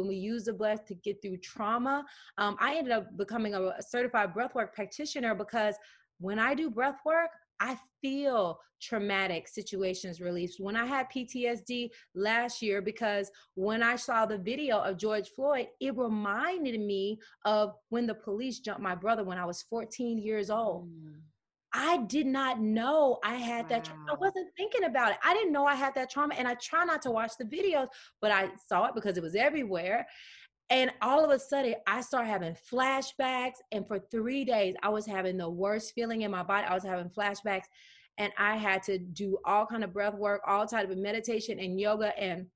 when we use the breath to get through trauma. Um, I ended up becoming a, certified breathwork practitioner because when I do breath work, I feel traumatic situations released. When I had PTSD last year, because when I saw the video of George Floyd, it reminded me of when the police jumped my brother when I was 14 years old. Mm. I did not know I had wow. that. I wasn't thinking about it. I didn't know I had that trauma. And I try not to watch the videos, but I saw it because it was everywhere. And all of a sudden, I started having flashbacks. And for three days, I was having the worst feeling in my body. I was having flashbacks. And I had to do all kind of breath work, all type of meditation and yoga. And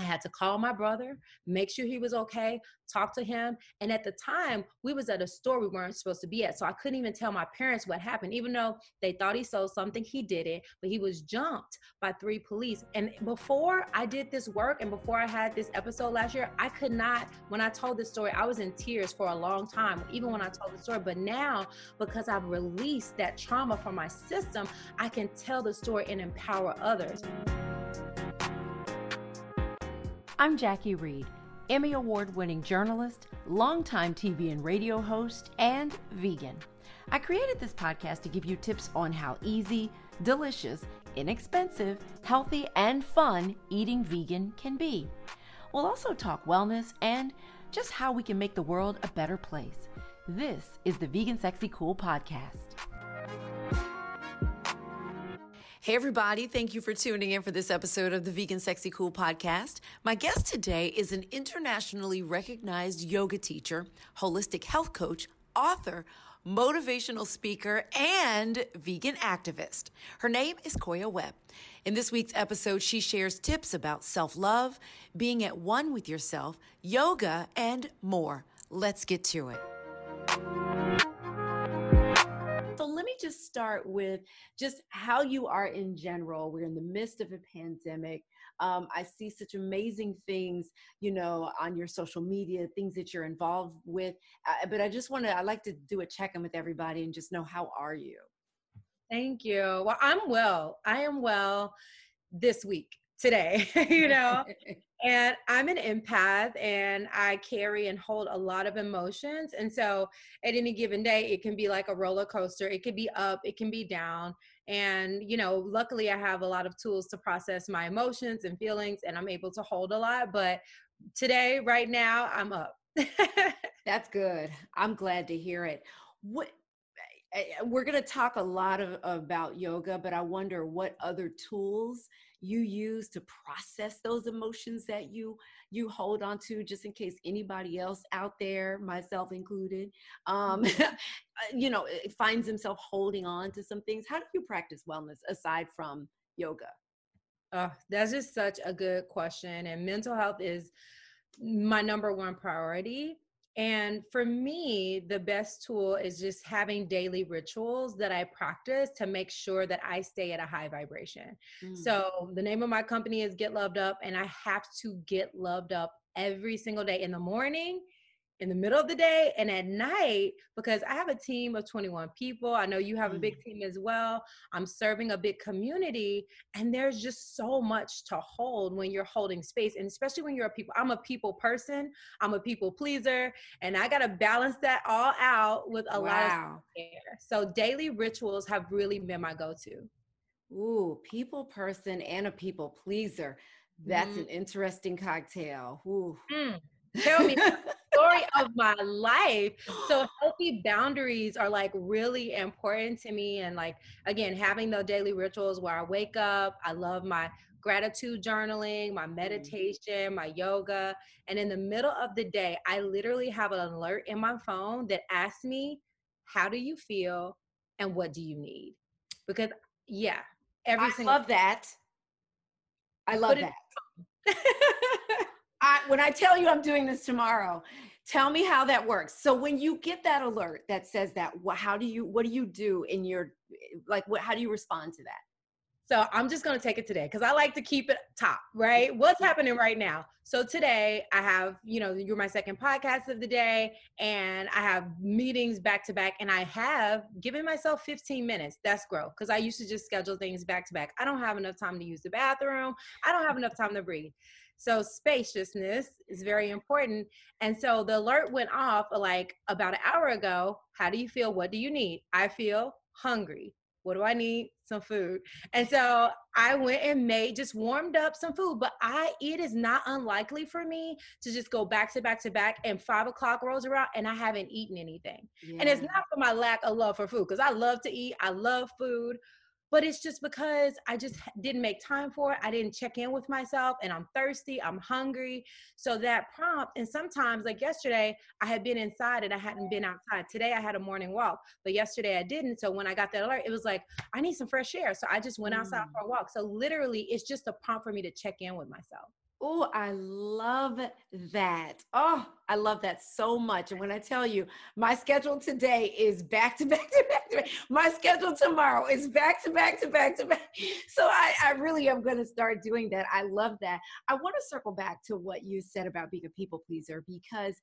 I had to call my brother, make sure he was okay, talk to him. And at the time, we was at a store we weren't supposed to be at. So I couldn't even tell my parents what happened. Even though they thought he sold something, he didn't. But he was jumped by three police. And before I did this work and before I had this episode last year, I could not, when I told this story, I was in tears for a long time, even when I told the story. But now, because I've released that trauma from my system, I can tell the story and empower others. I'm Jackie Reed, Emmy Award winning journalist, longtime TV and radio host, and vegan. I created this podcast to give you tips on how easy, delicious, inexpensive, healthy, and fun eating vegan can be. We'll also talk wellness and just how we can make the world a better place. This is the Vegan Sexy Cool Podcast. Hey, everybody. Thank you for tuning in for this episode of the Vegan Sexy Cool podcast. My guest today is an internationally recognized yoga teacher, holistic health coach, author, motivational speaker, and vegan activist. Her name is Koya Webb. In this week's episode, she shares tips about self love, being at one with yourself, yoga, and more. Let's get to it just start with just how you are in general. We're in the midst of a pandemic. Um, I see such amazing things, you know, on your social media, things that you're involved with. Uh, but I just want to, I like to do a check in with everybody and just know how are you? Thank you. Well, I'm well. I am well this week, today, you know. And I'm an empath and I carry and hold a lot of emotions. And so at any given day, it can be like a roller coaster. It can be up, it can be down. And, you know, luckily I have a lot of tools to process my emotions and feelings and I'm able to hold a lot. But today, right now, I'm up. That's good. I'm glad to hear it. What eh, eh, we're going to talk a lot of, about yoga, but I wonder what other tools you use to process those emotions that you you hold on to just in case anybody else out there myself included um mm-hmm. uh, you know finds himself holding on to some things. How do you practice wellness aside from yoga? Uh, that's just such a good question and mental health is my number one priority and for me, the best tool is just having daily rituals that I practice to make sure that I stay at a high vibration. Mm. So, the name of my company is Get Loved Up, and I have to get loved up every single day in the morning in the middle of the day and at night because I have a team of 21 people. I know you have a big mm. team as well. I'm serving a big community and there's just so much to hold when you're holding space and especially when you're a people I'm a people person, I'm a people pleaser and I got to balance that all out with a wow. lot of care. So daily rituals have really been my go-to. Ooh, people person and a people pleaser. That's mm. an interesting cocktail. Ooh. Mm. Tell me story of my life. So healthy boundaries are like really important to me. And like again, having the daily rituals where I wake up, I love my gratitude journaling, my mm-hmm. meditation, my yoga. And in the middle of the day, I literally have an alert in my phone that asks me, How do you feel? And what do you need? Because yeah, every I single love that. I love that. I, when I tell you I'm doing this tomorrow, tell me how that works. So when you get that alert that says that, how do you, what do you do in your, like, what, how do you respond to that? So I'm just going to take it today because I like to keep it top, right? What's happening right now? So today I have, you know, you're my second podcast of the day and I have meetings back to back and I have given myself 15 minutes. That's growth because I used to just schedule things back to back. I don't have enough time to use the bathroom. I don't have enough time to breathe. So spaciousness is very important. And so the alert went off like about an hour ago. How do you feel? What do you need? I feel hungry. What do I need? Some food. And so I went and made just warmed up some food. But I it is not unlikely for me to just go back to back to back and five o'clock rolls around and I haven't eaten anything. Yeah. And it's not for my lack of love for food, because I love to eat. I love food but it's just because I just didn't make time for it. I didn't check in with myself and I'm thirsty, I'm hungry. So that prompt, and sometimes like yesterday, I had been inside and I hadn't been outside. Today I had a morning walk, but yesterday I didn't. So when I got that alert, it was like, I need some fresh air. So I just went outside mm. for a walk. So literally, it's just a prompt for me to check in with myself. Oh, I love that. Oh, I love that so much. And when I tell you, my schedule today is back to back to back to back. My schedule tomorrow is back to back to back to back. So I, I really am going to start doing that. I love that. I want to circle back to what you said about being a people pleaser because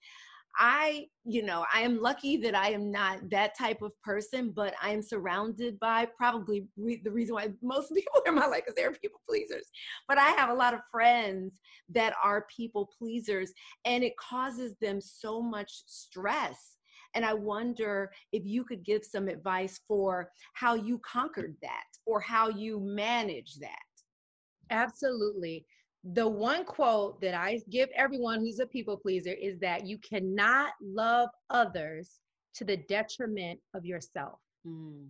I, you know, I am lucky that I am not that type of person, but I am surrounded by probably re- the reason why most people in my life is they're people pleasers. But I have a lot of friends that are people pleasers, and it causes them so much stress. And I wonder if you could give some advice for how you conquered that or how you manage that. Absolutely the one quote that I give everyone who's a people pleaser is that you cannot love others to the detriment of yourself. Mm.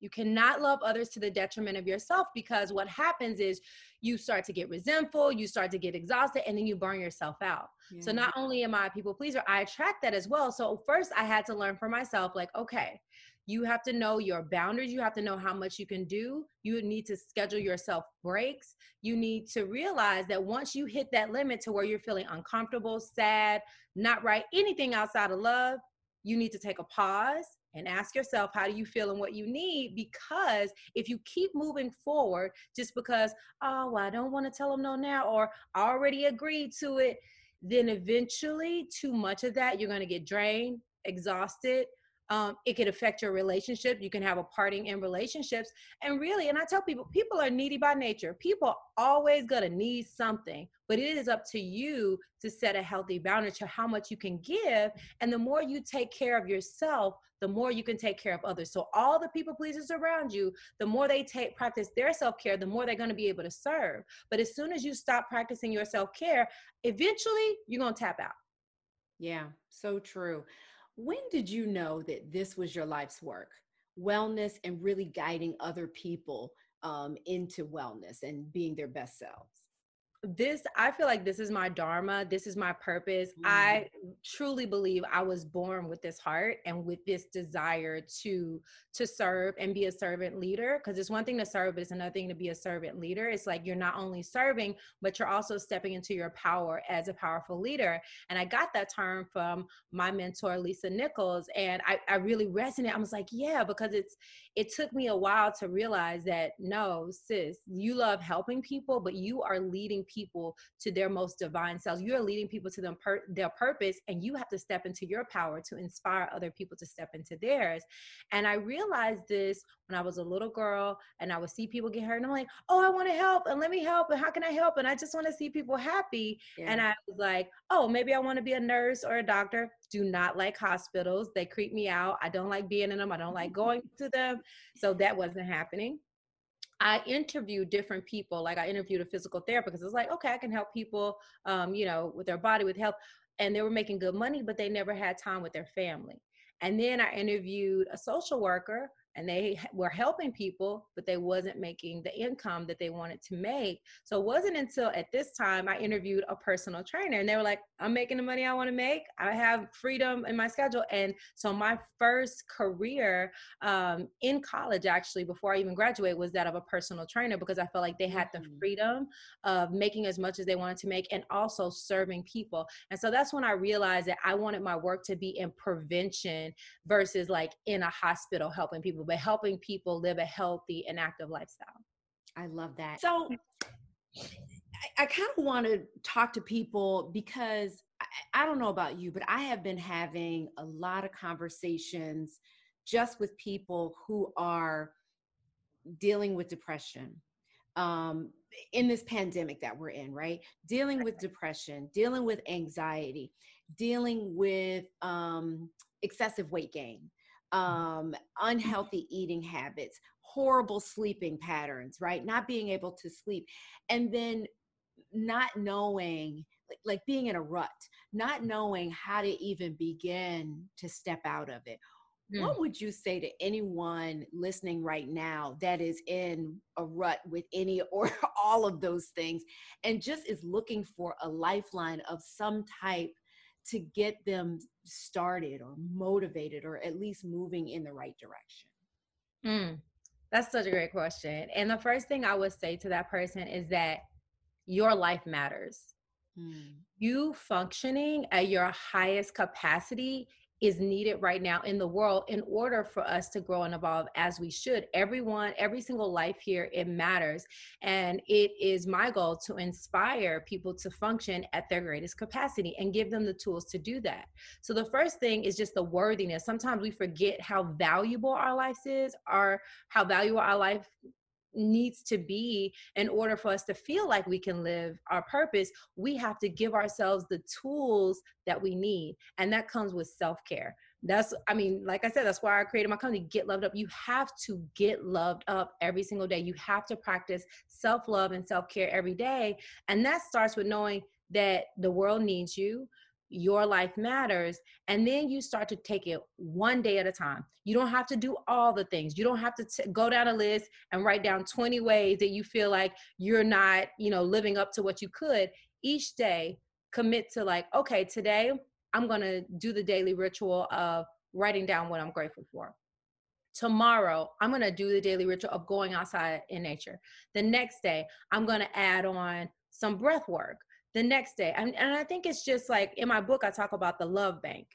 You cannot love others to the detriment of yourself because what happens is you start to get resentful, you start to get exhausted, and then you burn yourself out. Yeah. So not only am I a people pleaser, I attract that as well. So first I had to learn for myself, like, okay, you have to know your boundaries. You have to know how much you can do. You need to schedule yourself breaks. You need to realize that once you hit that limit to where you're feeling uncomfortable sad not right anything outside of love you need to take a pause and ask yourself how do you feel and what you need? Because if you keep moving forward just because oh well, i don't want to tell them no now or i already agreed to it then eventually too much of that you're going to get drained exhausted um, it could affect your relationship. You can have a parting in relationships. And really, and I tell people, people are needy by nature. People always gonna need something, but it is up to you to set a healthy boundary to how much you can give. And the more you take care of yourself, the more you can take care of others. So all the people pleasers around you, the more they take practice their self-care, the more they're to be able to serve. But as soon as you stop practicing your self-care, eventually you're to tap out. Yeah, so true. When did you know that this was your life's work? Wellness and really guiding other people um, into wellness and being their best selves? This i feel like this is my dharma this is my purpose. Mm. i truly believe i was born with this heart and with this desire to to serve and be a servant leader because it's one thing to serve but it's another thing to be a servant leader. It's like you're not only serving but you're also stepping into your power as a powerful leader. And i got that term from my mentor lisa nichols and i, I really resonate. I was like yeah because it's it took me a while to realize that no sis you love helping people but you are leading people to their most divine selves. You're leading people to them per- their purpose, and you have to step into your power to inspire other people to step into theirs. And I realized this when I was a little girl, and I would see people get hurt, and I'm like, "Oh, I want to help, and let me help, and how can I help?" And I just want to see people happy. Yeah. And I was like, "Oh, maybe I want to be a nurse or a doctor." Do not like hospitals; they creep me out. I don't like being in them. I don't like going to them. So that wasn't happening. I interviewed different people. Like I interviewed a physical therapist because it's like, okay, I can help people, um, you know, with their body, with health. And they were making good money, but they never had time with their family. And then I interviewed a social worker and they were helping people but they wasn't making the income that they wanted to make. So it wasn't until at this time i interviewed a personal trainer and they were like i'm making the money i want to make. I have freedom in my schedule. And so my first career um, in college actually before i even graduated was that of a personal trainer because i felt like they had the mm-hmm. freedom of making as much as they wanted to make and also serving people. And so that's when i realized that i wanted my work to be in prevention versus like in a hospital helping people but helping people live a healthy and active lifestyle. I love that. So I, I kind of want to talk to people because I, I don't know about you, but I have been having a lot of conversations just with people who are dealing with depression um, in this pandemic that we're in, right? Dealing with depression, dealing with anxiety, dealing with um, excessive weight gain, um, unhealthy eating habits, horrible sleeping patterns, right? Not being able to sleep. And then not knowing, like, like being in a rut, not knowing how to even begin to step out of it. Mm. What would you say to anyone listening right now that is in a rut with any or all of those things and just is looking for a lifeline of some type to get them started or motivated or at least moving in the right direction? Mm, that's such a great question. And the first thing I would say to that person is that your life matters. Mm. You functioning at your highest capacity is needed right now in the world in order for us to grow and evolve as we should. Everyone, every single life here, it matters. And it is my goal to inspire people to function at their greatest capacity and give them the tools to do that. So the first thing is just the worthiness. Sometimes we forget how valuable our life is, or how valuable our life needs to be in order for us to feel like we can live our purpose we have to give ourselves the tools that we need and that comes with self-care. That's i mean like i said that's why i created my company get loved up. You have to get loved up every single day. You have to practice self-love and self-care every day and that starts with knowing that the world needs you your life matters and then you start to take it one day at a time. You don't have to do all the things. You don't have to t- go down a list and write down 20 ways that you feel like you're not you know living up to what you could. Each day commit to like okay today i'm going to do the daily ritual of writing down what i'm grateful for. Tomorrow i'm going to do the daily ritual of going outside in nature. The next day i'm going to add on some breath work the next day. And, and I think it's just like in my book, I talk about the love bank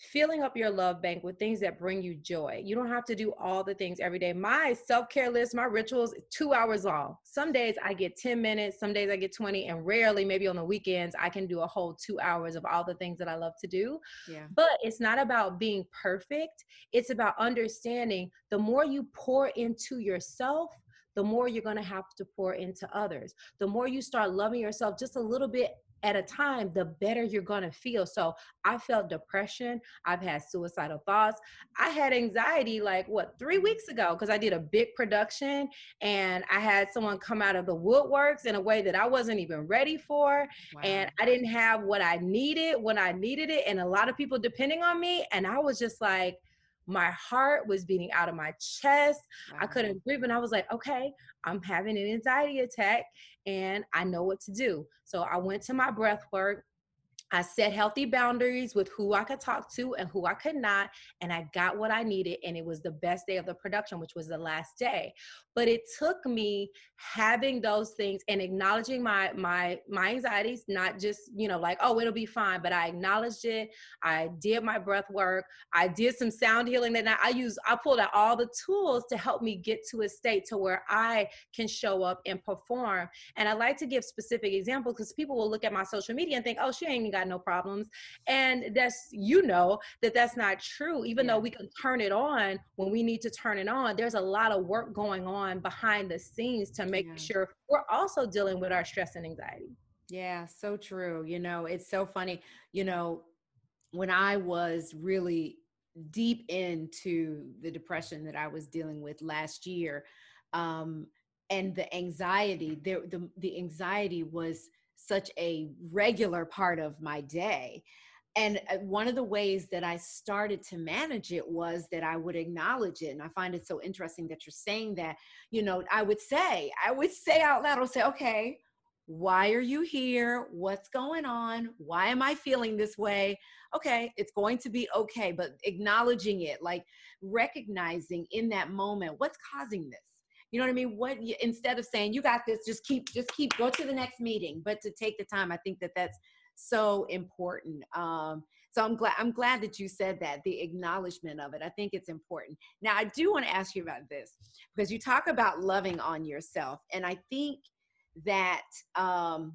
filling up your love bank with things that bring you joy. You don't have to do all the things every day. My self-care list, my rituals, two hours long. Some days I get 10 minutes, some days I get 20, and rarely, maybe on the weekends, I can do a whole two hours of all the things that I love to do. Yeah. But it's not about being perfect. It's about understanding the more you pour into yourself, the more you're going to have to pour into others. The more you start loving yourself just a little bit at a time, the better you're going to feel. So I felt depression. I've had suicidal thoughts. I had anxiety like what, three weeks ago, because I did a big production and I had someone come out of the woodworks in a way that I wasn't even ready for. Wow. And I didn't have what I needed when I needed it. And a lot of people depending on me. And I was just like, my heart was beating out of my chest. Wow. I couldn't breathe. And I was like, okay, I'm having an anxiety attack and I know what to do. So I went to my breath work. I set healthy boundaries with who I could talk to and who I could not. And I got what I needed. And it was the best day of the production, which was the last day. But it took me having those things and acknowledging my my my anxieties, not just, you know, like, oh, it'll be fine. But I acknowledged it. I did my breath work. I did some sound healing that I, I use, I pulled out all the tools to help me get to a state to where I can show up and perform. And I like to give specific examples because people will look at my social media and think, oh, she ain't got got no problems. And that's, you know, that that's not true. Even yeah. though we can turn it on when we need to turn it on, there's a lot of work going on behind the scenes to make yeah. sure we're also dealing with our stress and anxiety. Yeah, so true. You know, it's so funny. You know, when I was really deep into the depression that I was dealing with last year, um, and the anxiety, there the the anxiety was such a regular part of my day. And uh, one of the ways that I started to manage it was that I would acknowledge it. And I find it so interesting that you're saying that. You know, I would say, I would say out loud, I would say, okay, why are you here? What's going on? Why am I feeling this way? Okay, it's going to be okay, but acknowledging it, like recognizing in that moment what's causing this you know what I mean? What instead of saying you got this, just keep just keep go to the next meeting, but to take the time, I think that that's so important. Um, so I'm glad I'm glad that you said that the acknowledgement of it. I think it's important. Now I do want to ask you about this because you talk about loving on yourself, and I think that um,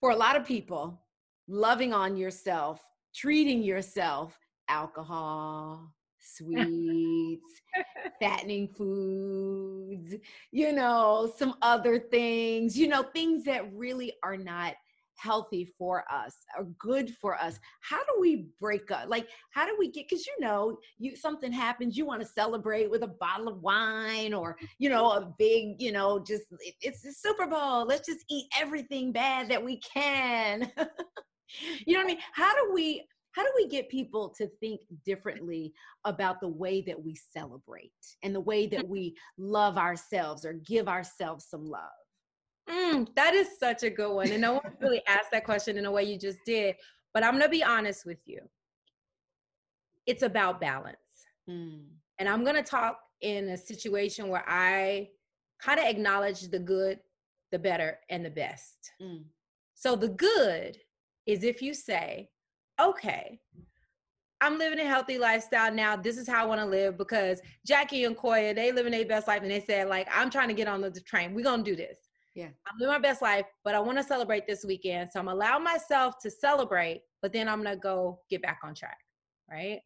for a lot of people, loving on yourself, treating yourself, alcohol, sweets, fattening foods, you know, some other things, you know, things that really are not healthy for us or good for us. How do we break up? Like how do we get because you know you something happens you want to celebrate with a bottle of wine or you know a big you know just it's the super bowl let's just eat everything bad that we can. You know what i mean? How do we how do we get people to think differently about the way that we celebrate and the way that we love ourselves or give ourselves some love Mm, that is such a good one. And no one really asked that question in a way you just did. But I'm going to be honest with you. It's about balance. Mm. And I'm going to talk in a situation where I kind of acknowledge the good, the better, and the best. Mm. So the good is if you say, okay, I'm living a healthy lifestyle now. This is how I want to live because Jackie and Koya, they live in their best life and they said, like, I'm trying to get on the train. We're to do this. Yeah. I'm living my best life, but I want to celebrate this weekend. So I'm allow myself to celebrate, but then I'm to go get back on track. Right.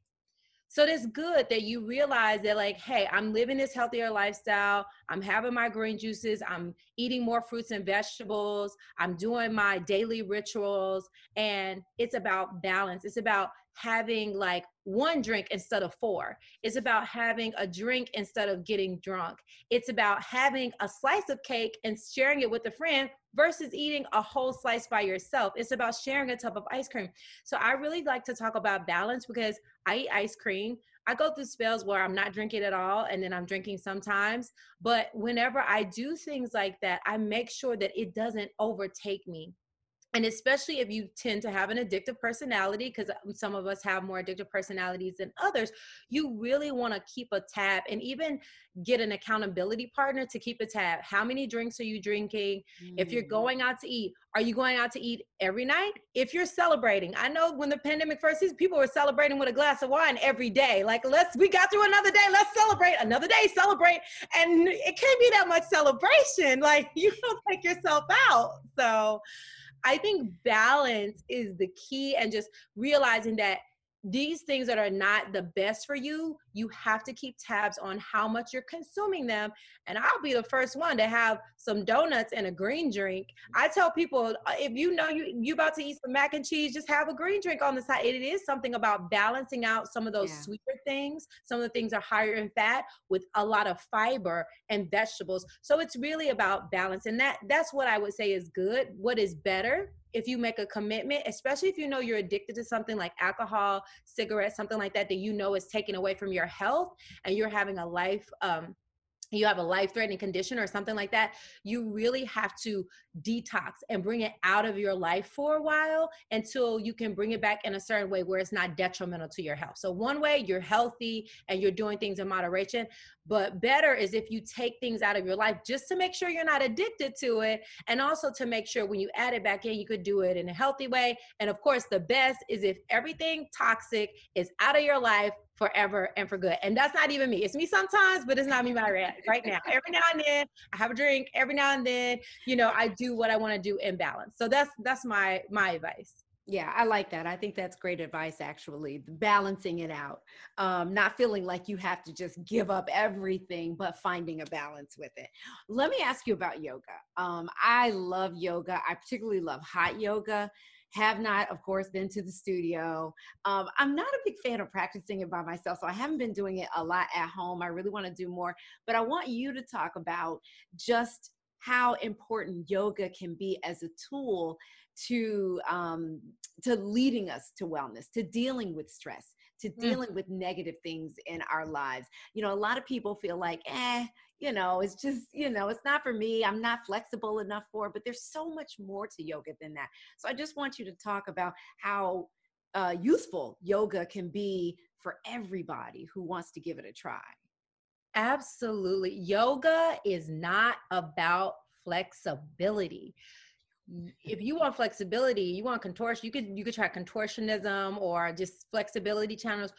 So it's good that you realize that, like, hey, I'm living this healthier lifestyle. I'm having my green juices. I'm eating more fruits and vegetables. I'm doing my daily rituals. And it's about balance. It's about having like one drink instead of four. It's about having a drink instead of getting drunk. It's about having a slice of cake and sharing it with a friend versus eating a whole slice by yourself. It's about sharing a tub of ice cream. So I really like to talk about balance because I eat ice cream. I go through spells where I'm not drinking at all and then I'm drinking sometimes. But whenever I do things like that, I make sure that it doesn't overtake me and especially if you tend to have an addictive personality because um, some of us have more addictive personalities than others you really want to keep a tab and even get an accountability partner to keep a tab. How many drinks are you drinking? Mm. if you're mm. going out to eat are you going out to eat every night? If you're celebrating i know when the pandemic first hit people were celebrating with a glass of wine every day. Like let's we got through another day let's celebrate another day celebrate and it can't be that much celebration. Like you don't take yourself out. So I think balance is the key and just realizing that these things that are not the best for you, you have to keep tabs on how much you're consuming them. And I'll be the first one to have some donuts and a green drink. I tell people uh, if you know you you about to eat some mac and cheese, just have a green drink on the side. It is something about balancing out some of those yeah. sweeter things. Some of the things are higher in fat with a lot of fiber and vegetables. So it's really about balance. And that that's what I would say is good. What is better if you make a commitment, especially if you know you're addicted to something like alcohol, cigarettes, something like that, that you know is taking away from your health and you're having a life um, you have a life threatening condition or something like that, you really have to detox and bring it out of your life for a while until you can bring it back in a certain way where it's not detrimental to your health. So, one way you're healthy and you're doing things in moderation, but better is if you take things out of your life just to make sure you're not addicted to it and also to make sure when you add it back in, you could do it in a healthy way. And of course, the best is if everything toxic is out of your life forever and for good. And that's not even me. It's me sometimes, but it's not me right, right now. Every now and then I have a drink. Every now and then, you know, I do what I want to do in balance. So that's that's my my advice. Yeah, I like that. I think that's great advice, actually. Balancing it out, um, not feeling like you have to just give up everything, but finding a balance with it. Let me ask you about yoga. Um, I love yoga. I particularly love hot yoga. Have not, of course, been to the studio. Um, I'm not a big fan of practicing it by myself, so I haven't been doing it a lot at home. I really want to do more, but I want you to talk about just how important yoga can be as a tool to um, to leading us to wellness, to dealing with stress, to mm. dealing with negative things in our lives. You know, a lot of people feel like, eh, you know, it's just, you know, it's not for me. I'm not flexible enough for. But there's so much more to yoga than that. So I just want you to talk about how uh, useful yoga can be for everybody who wants to give it a try. Absolutely. Yoga is not about flexibility if you want flexibility, you want contortion, you could you could try contortionism or just flexibility channels.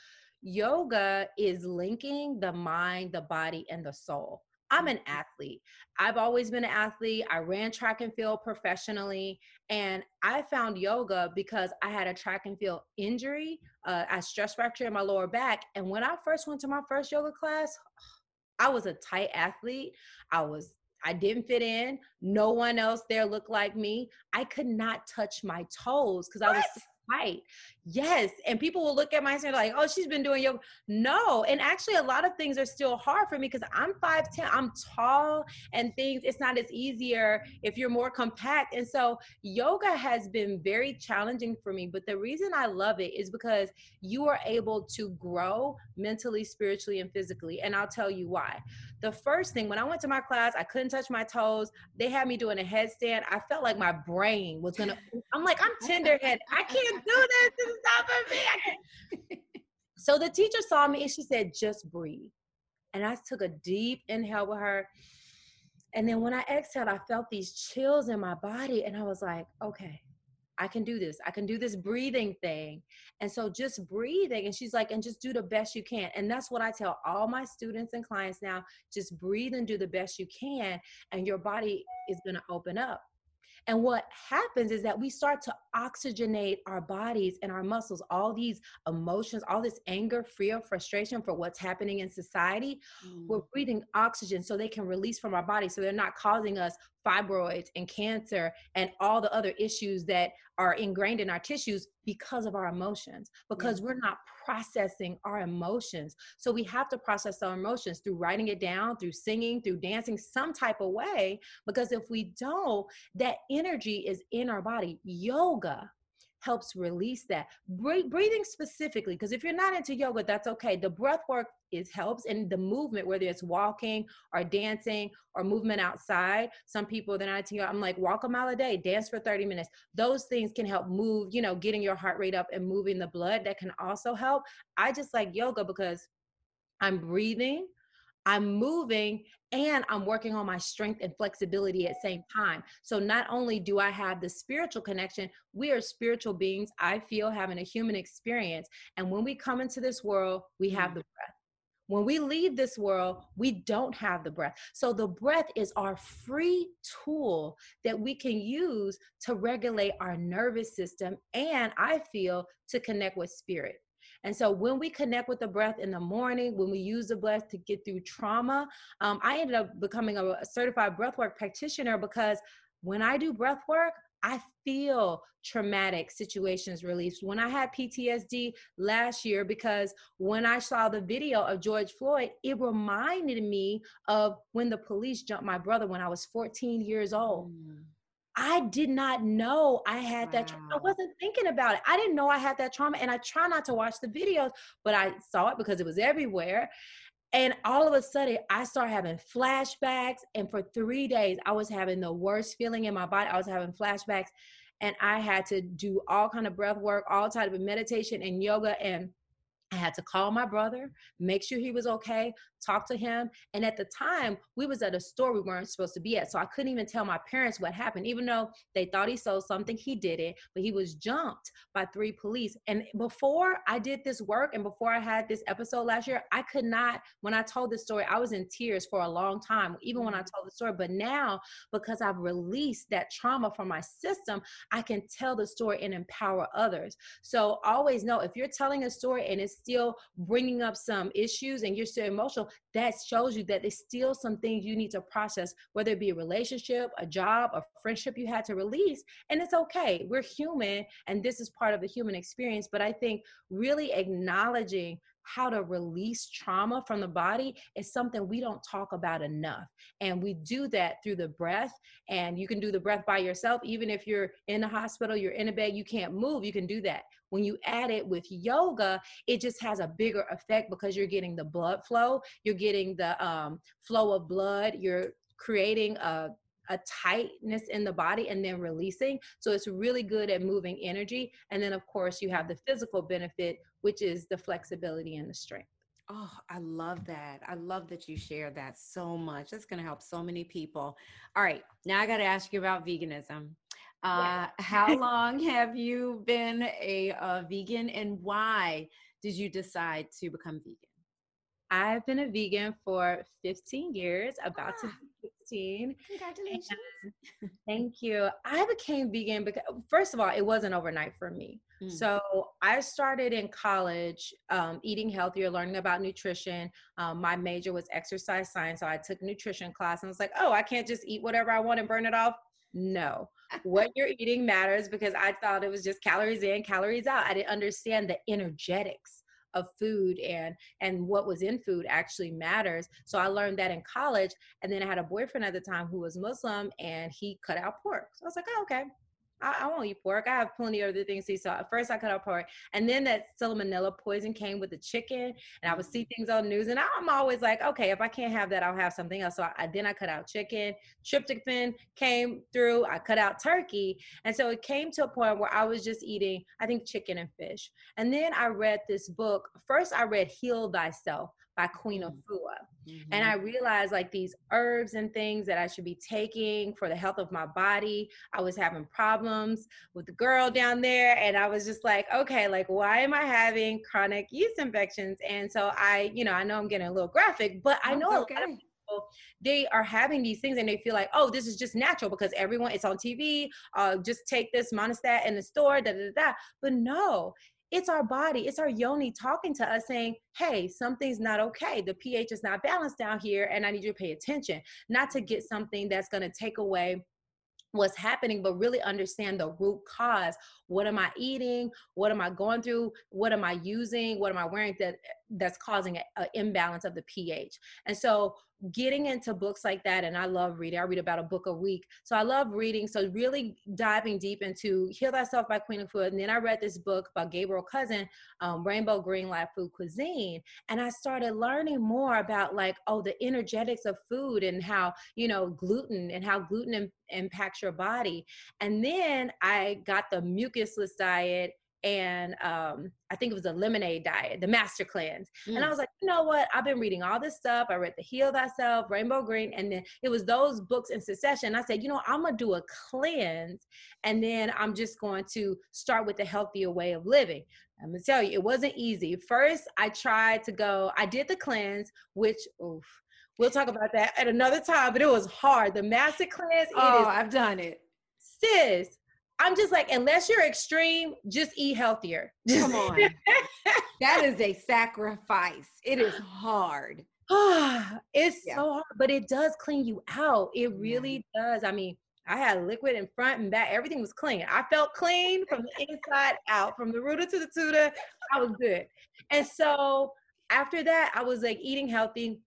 Yoga is linking the mind, the body, and the soul. I'm an athlete. I've always been an athlete. I ran track and field professionally. And I found yoga because I had a track and field injury, uh, a stress fracture in my lower back. And when I first went to my first yoga class, I was a tight athlete. I was I didn't fit in. No one else there looked like me. I could not touch my toes because I was tight. Yes. And people will look at my and like, oh, she's been doing yoga. No. And actually, a lot of things are still hard for me because I'm 5'10, I'm tall, and things, it's not as easier if you're more compact. And so, yoga has been very challenging for me. But the reason I love it is because you are able to grow mentally, spiritually, and physically. And I'll tell you why. The first thing, when I went to my class, I couldn't touch my toes. They had me doing a headstand. I felt like my brain was going to, I'm like, I'm tenderhead. I can't do this me. so the teacher saw me and she said, just breathe. And I took a deep inhale with her. And then when I exhaled, I felt these chills in my body. And I was like, okay, I can do this. I can do this breathing thing. And so just breathing. And she's like, and just do the best you can. And that's what I tell all my students and clients now just breathe and do the best you can. And your body is going to open up. And what happens is that we start to oxygenate our bodies and our muscles, all these emotions, all this anger, fear, frustration for what's happening in society. Mm. We're breathing oxygen so they can release from our body so they're not causing us fibroids and cancer and all the other issues that are ingrained in our tissues because of our emotions because yeah. we're not processing our emotions so we have to process our emotions through writing it down through singing through dancing some type of way because if we don't that energy is in our body yoga helps release that. breathing specifically, because if you're not into yoga, that's okay. The breath work is helps and the movement, whether it's walking or dancing or movement outside. Some people they're not into yoga. I'm like, walk a mile a day, dance for 30 minutes. Those things can help move, you know, getting your heart rate up and moving the blood. That can also help. I just like yoga because I'm breathing I'm moving and I'm working on my strength and flexibility at same time. So not only do I have the spiritual connection, we are spiritual beings, I feel having a human experience. And when we come into this world, we have mm. the breath. When we leave this world, we don't have the breath. So the breath is our free tool that we can use to regulate our nervous system and I feel to connect with spirit. And so when we connect with the breath in the morning, when we use the breath to get through trauma, um, I ended up becoming a, certified breathwork practitioner because when I do breath work, I feel traumatic situations released. When I had PTSD last year, because when I saw the video of George Floyd, it reminded me of when the police jumped my brother when I was 14 years old. Mm. I did not know I had wow. that. I wasn't thinking about it. I didn't know I had that trauma. And I try not to watch the videos, but I saw it because it was everywhere. And all of a sudden, I started having flashbacks. And for three days, I was having the worst feeling in my body. I was having flashbacks. And I had to do all kind of breath work, all type of meditation and yoga. And I had to call my brother, make sure he was okay, talk to him. And at the time, we was at a store we weren't supposed to be at. So I couldn't even tell my parents what happened, even though they thought he sold something, he did it, but he was jumped by three police. And before I did this work and before I had this episode last year, I could not, when I told this story, I was in tears for a long time, even when I mm-hmm. told the story. But now, because I've released that trauma from my system, I can tell the story and empower others. So always know if you're telling a story and it's still bringing up some issues and you're still emotional, that shows you that there's still some things you need to process, whether it be a relationship, a job, a friendship you had to release. And it's okay. We're human, and this is part of the human experience. But I think really acknowledging how to release trauma from the body is something we don't talk about enough. And we do that through the breath. And you can do the breath by yourself. Even if you're in the hospital, you're in a bed, you can't move, you can do that. When you add it with yoga, it just has a bigger effect because you're getting the blood flow, you're getting the um, flow of blood, you're creating a a tightness in the body and then releasing. So it's really good at moving energy. And then, of course, you have the physical benefit, which is the flexibility and the strength. Oh, I love that. I love that you share that so much. That's going to help so many people. All right. Now I got to ask you about veganism. Uh, how long have you been a, a vegan and why did you decide to become vegan? I've been a vegan for 15 years, about ah, to be 16. Congratulations. And thank you. I became vegan because, first of all, it wasn't overnight for me. Mm. So I started in college um, eating healthier, learning about nutrition. Um, my major was exercise science. So I took nutrition class and I was like, oh, I can't just eat whatever I want and burn it off. No, what you're eating matters because I thought it was just calories in, calories out. I didn't understand the energetics of food and and what was in food actually matters. So i learned that in college and then i had a boyfriend at the time who was muslim and he cut out pork. So i was like oh, okay I, I, won't eat pork. I have plenty of other things to eat. So at first I cut out pork. And then that salmonella poison came with the chicken. And I would see mm-hmm. things on news. And I'm always like, okay, if I can't have that, I'll have something else. So I, I then I cut out chicken. Tryptophan came through. I cut out turkey. And so it came to a point where I was just eating, I think, chicken and fish. And then I read this book. First I read Heal Thyself by Queen of Fua. Mm-hmm. And I realized like these herbs and things that I should be taking for the health of my body. I was having problems with the girl down there. And I was just like, okay, like, why am I having chronic yeast infections? And so I, you know, I know I'm getting a little graphic, but I know okay. a lot of people, they are having these things and they feel like, oh, this is just natural because everyone, it's on TV. Uh, just take this Monistat in the store, da da da. But no, it's our body, it's our yoni talking to us saying, hey, something's not okay. The pH is not balanced down here, and I need you to pay attention, not to get something that's going to take away what's happening but really understand the root cause what am i eating? What am i going through? What am i using? What am i wearing that that's causing an imbalance of the ph? And so getting into books like that and i love reading i read about a book a week so i love reading so really diving deep into heal thyself by Queen Afua and then i read this book by Gabriel Cousens um, rainbow green live-food cuisine and i started learning more about like oh the energetics of food and how you know gluten and how gluten Im- impacts your body and then i got the mucusless diet and um, I think it was a lemonade diet, the master cleanse. Mm. And I mm. was like, you know what? I've been reading all this stuff. I read The Heal Thyself, Rainbow Green, and then it was those books in succession. I said, you know, I'm gonna do a cleanse, and then I'm just going to start with a healthier way of living. I'm gonna tell you, it wasn't easy. First, I tried to go, I did the cleanse, which oof. We'll talk about that at another time, but it was hard. The master cleanse. Oh, I've done it. Sis, I'm just like, unless you're extreme, just eat healthier. Come on. that is a sacrifice. It is hard. it's yeah. so hard, but it does clean you out. It really yeah. does. I mean, I had liquid in front and back. Everything was clean. I felt clean from the inside out, from the rooter to the tutor. I was good. And so after that, I was like eating healthy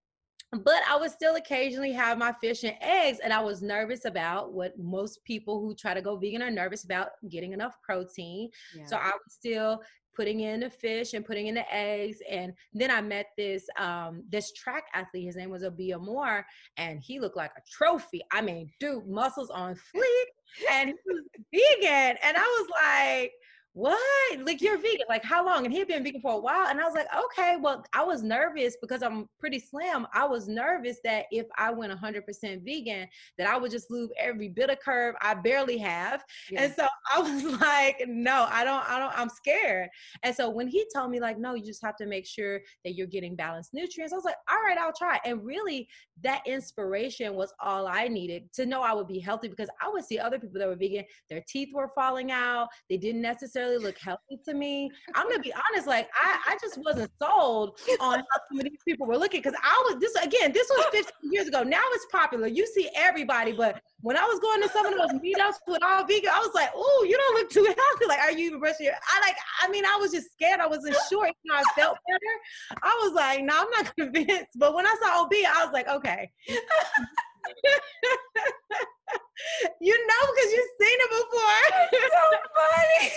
but I would still occasionally have my fish and eggs, and I was nervous about what most people who try to go vegan are nervous about getting enough protein. Yeah. So I was still putting in the fish and putting in the eggs, and then I met this um, this track athlete. His name was Abia Moore, and he looked like a trophy. I mean, dude, muscles on fleek, and he was vegan, and I was like what? Like you're vegan? Like how long? And he had been vegan for a while. And I was like, okay, well, I was nervous because I'm pretty slim. I was nervous that if I went 100% vegan, that I would just lose every bit of curve I barely have. Yeah. And so I was like, no, I don't, I don't, I'm scared. And so when he told me like, no, you just have to make sure that you're getting balanced nutrients, I was like, all right, I'll try. And really that inspiration was all I needed to know I would be healthy because I would see other people that were vegan, their teeth were falling out. They didn't necessarily look healthy to me. I'm gonna be honest, like I, I just wasn't sold on how some of these people were looking because I was this again, this was 15 years ago. Now it's popular. You see everybody, but when I was going to some of those meetups with all vegan, I was like, oh, you don't look too healthy. Like, are you even brushing your I like, I mean, I was just scared. I wasn't sure. You know, I felt better. I was like, no, I'm not convinced. But when I saw OB, I was like, okay. you know because you've seen it before. so funny.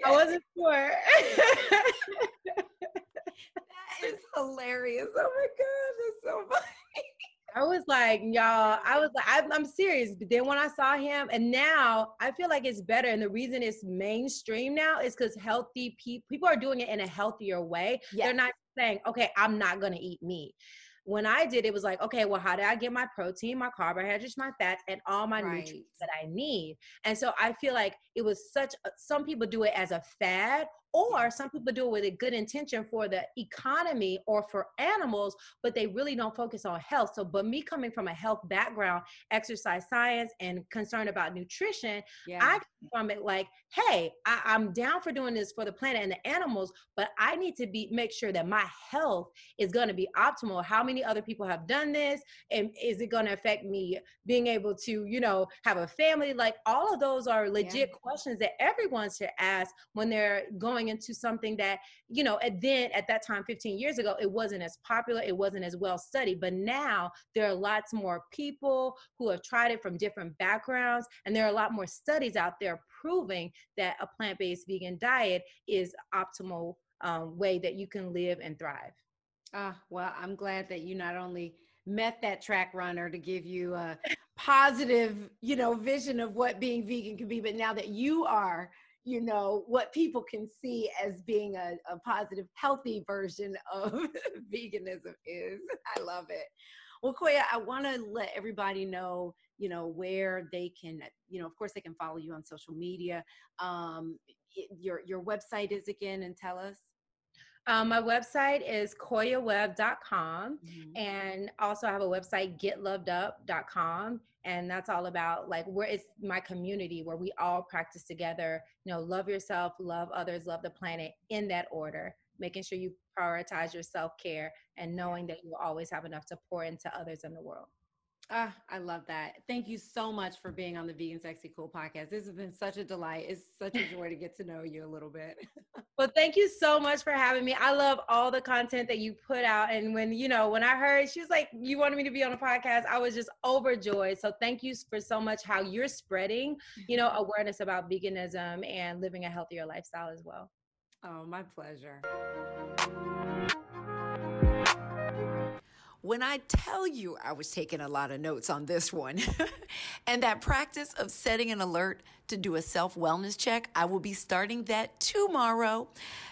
I wasn't sure. that is hilarious. Oh my god, that's so funny. I was like, y'all, I was like, I'm, I'm, serious. But then when I saw him, and now I feel like it's better. And the reason it's mainstream now is because healthy people people are doing it in a healthier way. Yes. They're not saying, okay, I'm not gonna eat meat when I did, it was like, okay, well, how do I get my protein, my carbohydrates, my fats, and all my right. nutrients that I need? And so I feel like it was such, a, some people do it as a fad or some people do it with a good intention for the economy or for animals, but they really don't focus on health. So, but me coming from a health background, exercise science, and concerned about nutrition, yeah. I from it like, hey, I, I'm down for doing this for the planet and the animals, but I need to be make sure that my health is going to be optimal. How many other people have done this, and is it going to affect me being able to, you know, have a family? Like all of those are legit yeah. questions that everyone should ask when they're going into something that, you know, and then at that time, 15 years ago, it wasn't as popular, it wasn't as well studied. But now there are lots more people who have tried it from different backgrounds, and there are a lot more studies out there proving that a plant-based vegan diet is optimal um, way that you can live and thrive. Ah, well, I'm glad that you not only met that track runner to give you a positive, you know, vision of what being vegan can be, but now that you are, you know, what people can see as being a, a positive, healthy version of veganism is. I love it. Well, Koya, I want to let everybody know, you know, where they can, you know, of course, they can follow you on social media. Um, your your website is again, and tell us. Um, my website is koyawebb.com mm-hmm. and also I have a website getlovedup.com and that's all about like where it's my community where we all practice together you know love yourself love others love the planet in that order making sure you prioritize your self-care and knowing that you will always have enough to pour into others in the world Ah, I love that. Thank you so much for being on the Vegan Sexy Cool podcast. This has been such a delight. It's such a joy to get to know you a little bit. well, thank you so much for having me. I love all the content that you put out. And when, you know, when I heard she was like, you wanted me to be on a podcast, I was just overjoyed. So thank you for so much how you're spreading, you know, awareness about veganism and living a healthier lifestyle as well. Oh, my pleasure. When I tell you I was taking a lot of notes on this one, and that practice of setting an alert to do a self wellness check, I will be starting that tomorrow.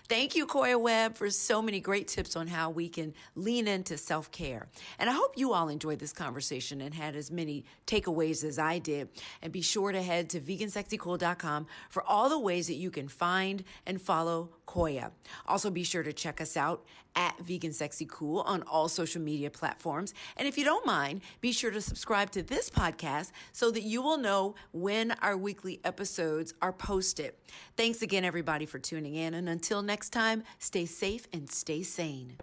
Thank you, Koya Webb, for so many great tips on how we can lean into self care. And I hope you all enjoyed this conversation and had as many takeaways as I did. And be sure to head to vegansexycool.com for all the ways that you can find and follow Koya. Also, be sure to check us out at Vegan Sexy Cool on all social media platforms. And if you don't mind, be sure to subscribe to this podcast so that you will know when our weekly episodes are posted. Thanks again, everybody, for tuning in. And until next time, stay safe and stay sane.